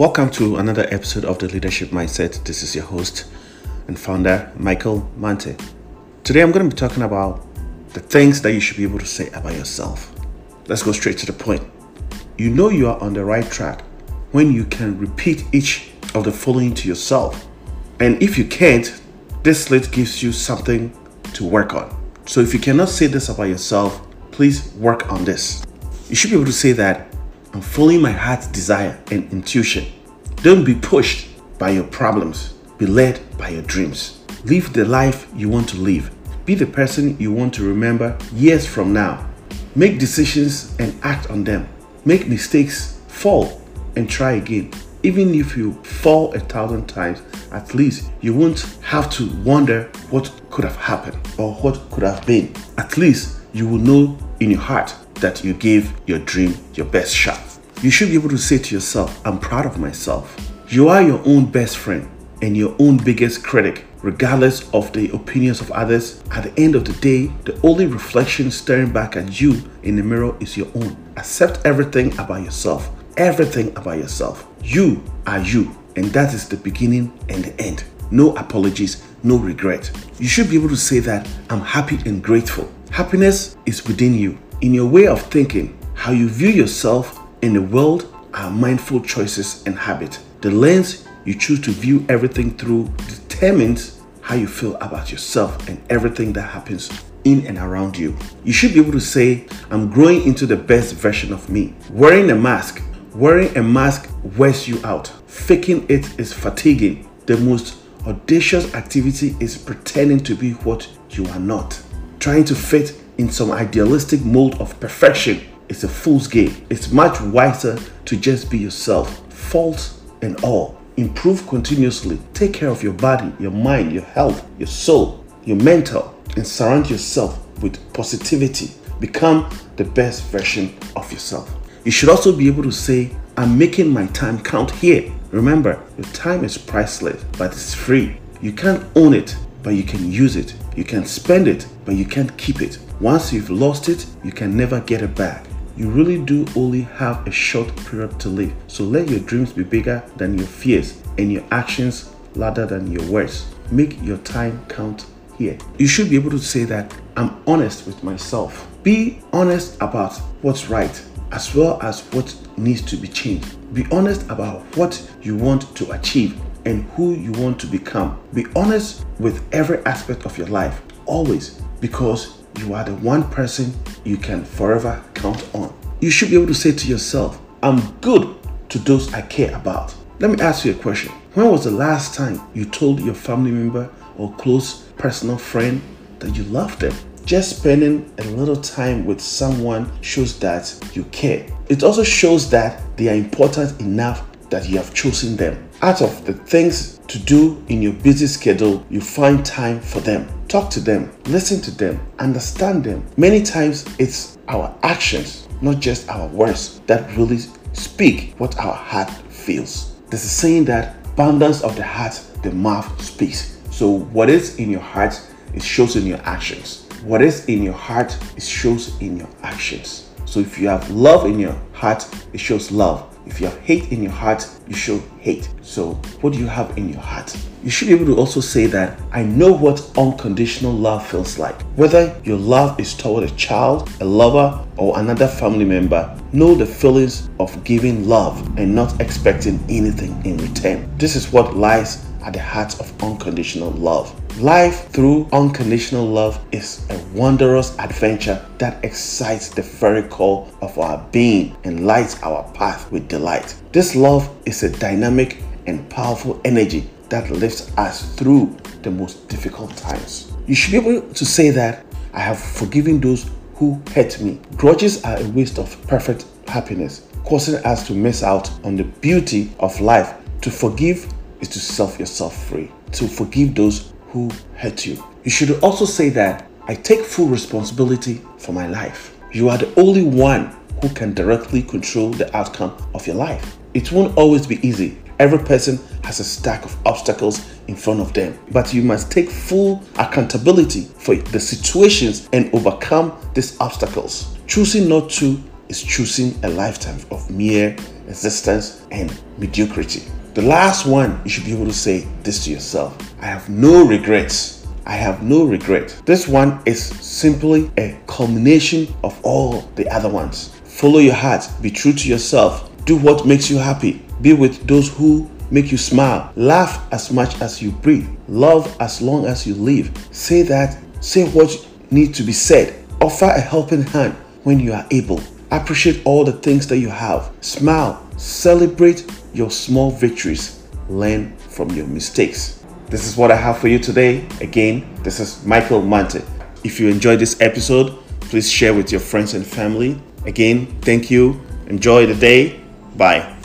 Welcome to another episode of the Leadership Mindset. This is your host and founder, Michael Mante. Today I'm going to be talking about the things that you should be able to say about yourself. Let's go straight to the point. You know you are on the right track when you can repeat each of the following to yourself. And if you can't, this list gives you something to work on. So if you cannot say this about yourself, please work on this. You should be able to say that I'm following my heart's desire and intuition. Don't be pushed by your problems, be led by your dreams. Live the life you want to live. Be the person you want to remember years from now. Make decisions and act on them. Make mistakes, fall, and try again. Even if you fall a thousand times, at least you won't have to wonder what could have happened or what could have been. At least you will know in your heart that you gave your dream your best shot. You should be able to say to yourself, I'm proud of myself. You are your own best friend and your own biggest critic, regardless of the opinions of others. At the end of the day, the only reflection staring back at you in the mirror is your own. Accept everything about yourself. Everything about yourself. You are you, and that is the beginning and the end. No apologies, no regret. You should be able to say that I'm happy and grateful. Happiness is within you. In your way of thinking, how you view yourself in the world are mindful choices and habits. The lens you choose to view everything through determines how you feel about yourself and everything that happens in and around you. You should be able to say, I'm growing into the best version of me. Wearing a mask, wearing a mask wears you out. Faking it is fatiguing. The most audacious activity is pretending to be what you are not. Trying to fit in some idealistic mold of perfection is a fool's game. It's much wiser to just be yourself, faults and all. Improve continuously. Take care of your body, your mind, your health, your soul, your mental, and surround yourself with positivity. Become the best version of yourself. You should also be able to say, I'm making my time count here. Remember, your time is priceless, but it's free. You can't own it, but you can use it. You can spend it, but you can't keep it. Once you've lost it, you can never get it back. You really do only have a short period to live. So let your dreams be bigger than your fears and your actions louder than your words. Make your time count here. You should be able to say that I'm honest with myself. Be honest about what's right as well as what needs to be changed. Be honest about what you want to achieve and who you want to become. Be honest with every aspect of your life, always, because you are the one person you can forever count on. You should be able to say to yourself, I'm good to those I care about. Let me ask you a question. When was the last time you told your family member or close personal friend that you love them? Just spending a little time with someone shows that you care. It also shows that they are important enough that you have chosen them. Out of the things to do in your busy schedule, you find time for them. Talk to them, listen to them, understand them. Many times it's our actions, not just our words, that really speak what our heart feels. There's a saying that abundance of the heart, the mouth speaks. So what is in your heart, it shows in your actions. What is in your heart, it shows in your actions. So if you have love in your heart, it shows love. If you have hate in your heart, you show hate. So, what do you have in your heart? You should be able to also say that I know what unconditional love feels like. Whether your love is toward a child, a lover, or another family member, know the feelings of giving love and not expecting anything in return. This is what lies at the heart of unconditional love. Life through unconditional love is a wondrous adventure that excites the very core of our being and lights our path with delight. This love is a dynamic and powerful energy that lifts us through the most difficult times. You should be able to say that I have forgiven those who hurt me. Grudges are a waste of perfect happiness, causing us to miss out on the beauty of life. To forgive is to self yourself free, to forgive those who hurt you. You should also say that I take full responsibility for my life. You are the only one who can directly control the outcome of your life. It won't always be easy. Every person has a stack of obstacles in front of them, but you must take full accountability for the situations and overcome these obstacles. Choosing not to is choosing a lifetime of mere existence and mediocrity. The last one, you should be able to say this to yourself I have no regrets. I have no regret. This one is simply a culmination of all the other ones. Follow your heart, be true to yourself, do what makes you happy, be with those who make you smile, laugh as much as you breathe, love as long as you live. Say that, say what needs to be said, offer a helping hand when you are able. Appreciate all the things that you have. Smile, celebrate your small victories, learn from your mistakes. This is what I have for you today. Again, this is Michael Mante. If you enjoyed this episode, please share with your friends and family. Again, thank you. Enjoy the day. Bye.